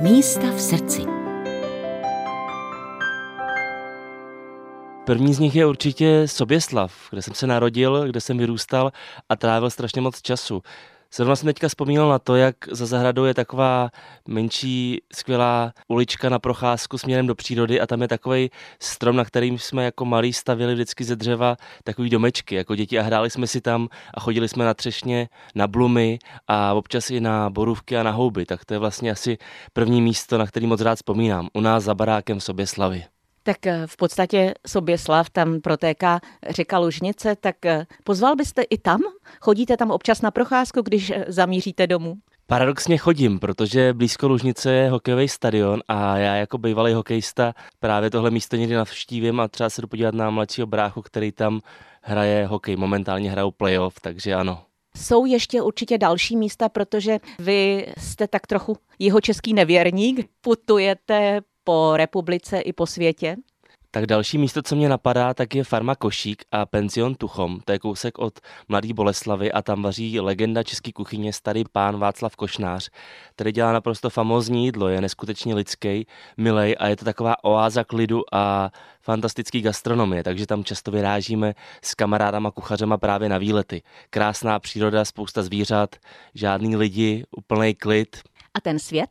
Místa v srdci. První z nich je určitě Soběslav, kde jsem se narodil, kde jsem vyrůstal a trávil strašně moc času. Zrovna jsem teďka vzpomínal na to, jak za zahradou je taková menší, skvělá ulička na procházku směrem do přírody a tam je takový strom, na kterým jsme jako malí stavili vždycky ze dřeva takový domečky jako děti a hráli jsme si tam a chodili jsme na třešně, na blumy a občas i na borůvky a na houby. Tak to je vlastně asi první místo, na který moc rád vzpomínám. U nás za barákem v Soběslavi. Tak eh, v podstatě Soběslav, tam protéká řeka Lužnice, tak eh, pozval byste i tam? Chodíte tam občas na procházku, když eh, zamíříte domů? Paradoxně chodím, protože blízko Lužnice je hokejový stadion a já jako bývalý hokejista právě tohle místo někdy navštívím a třeba se jdu podívat na mladšího bráchu, který tam hraje hokej. Momentálně hrajou playoff, takže ano. Jsou ještě určitě další místa, protože vy jste tak trochu jeho český nevěrník, putujete po republice i po světě? Tak další místo, co mě napadá, tak je farma Košík a penzion Tuchom. To je kousek od Mladý Boleslavy a tam vaří legenda české kuchyně starý pán Václav Košnář, který dělá naprosto famózní jídlo, je neskutečně lidský, milej a je to taková oáza klidu a fantastický gastronomie, takže tam často vyrážíme s kamarádama kuchařema právě na výlety. Krásná příroda, spousta zvířat, žádný lidi, úplný klid. A ten svět?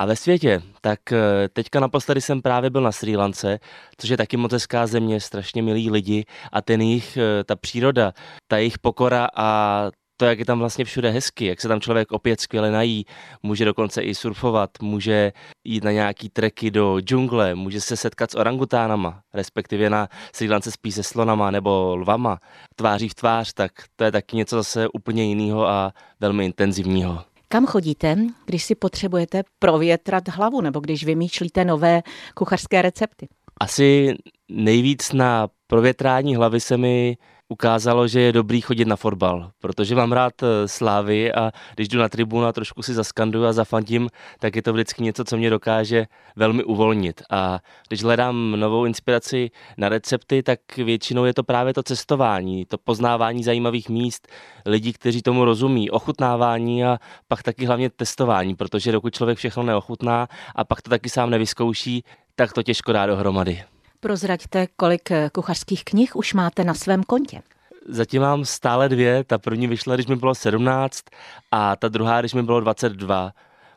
A ve světě, tak eh, teďka naposledy jsem právě byl na Sri Lance, což je taky moc hezká země, strašně milí lidi a ten jejich, eh, ta příroda, ta jejich pokora a to, jak je tam vlastně všude hezky, jak se tam člověk opět skvěle nají, může dokonce i surfovat, může jít na nějaký treky do džungle, může se setkat s orangutánama, respektive na Sri Lance spíš se slonama nebo lvama, tváří v tvář, tak to je taky něco zase úplně jiného a velmi intenzivního. Kam chodíte, když si potřebujete provětrat hlavu nebo když vymýšlíte nové kuchařské recepty? Asi nejvíc na provětrání hlavy se mi ukázalo, že je dobrý chodit na fotbal, protože mám rád eh, slávy a když jdu na tribunu a trošku si zaskanduju a zafandím, tak je to vždycky něco, co mě dokáže velmi uvolnit. A když hledám novou inspiraci na recepty, tak většinou je to právě to cestování, to poznávání zajímavých míst, lidí, kteří tomu rozumí, ochutnávání a pak taky hlavně testování, protože dokud člověk všechno neochutná a pak to taky sám nevyzkouší, tak to těžko dá dohromady. Prozraďte, kolik eh, kuchařských knih už máte na svém kontě. Zatím mám stále dvě. Ta první vyšla, když mi bylo 17 a ta druhá, když mi bylo 22.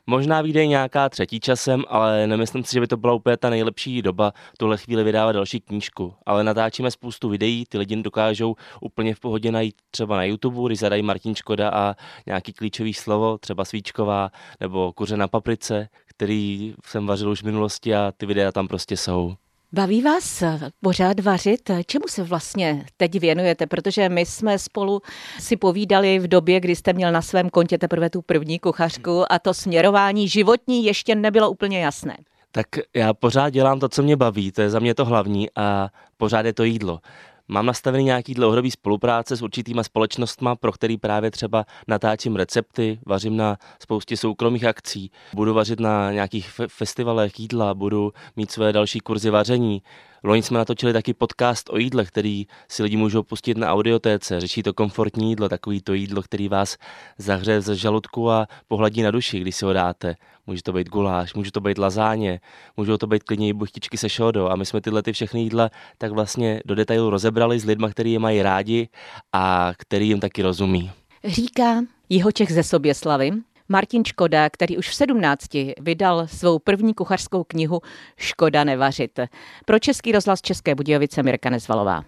Možná vyjde nějaká třetí časem, ale nemyslím si, že by to byla úplně ta nejlepší doba tuhle chvíli vydávat další knížku. Ale natáčíme spoustu videí, ty lidi dokážou úplně v pohodě najít třeba na YouTube, když zadají Martin Škoda a nějaký klíčový slovo, třeba svíčková nebo kuře na paprice, který jsem vařil už v minulosti a ty videa tam prostě jsou. Baví vás pořád vařit? Čemu se vlastně teď věnujete? Protože my jsme spolu si povídali v době, kdy jste měl na svém kontě teprve tu první kuchařku a to směrování životní ještě nebylo úplně jasné. Tak já pořád dělám to, co mě baví, to je za mě to hlavní a pořád je to jídlo. Mám nastavený nějaký dlouhodobý spolupráce s určitýma společnostma, pro který právě třeba natáčím recepty, vařím na spoustě soukromých akcí, budu vařit na nějakých festivalech jídla, budu mít své další kurzy vaření. Loni jsme natočili taky podcast o jídle, který si lidi můžou pustit na audiotéce. Řeší to komfortní jídlo, takový to jídlo, který vás zahřeje ze žaludku a pohladí na duši, když si ho dáte. Může to být guláš, může to být lazáně, můžou to být klidně i buchtičky se šodo. A my jsme tyhle ty všechny jídla tak vlastně do detailu rozebrali s lidmi, kteří je mají rádi a který jim taky rozumí. Říká Jihočech ze Soběslavy, Martin Škoda, který už v 17 vydal svou první kuchařskou knihu Škoda nevařit. Pro Český rozhlas České Budějovice Mirka Nezvalová.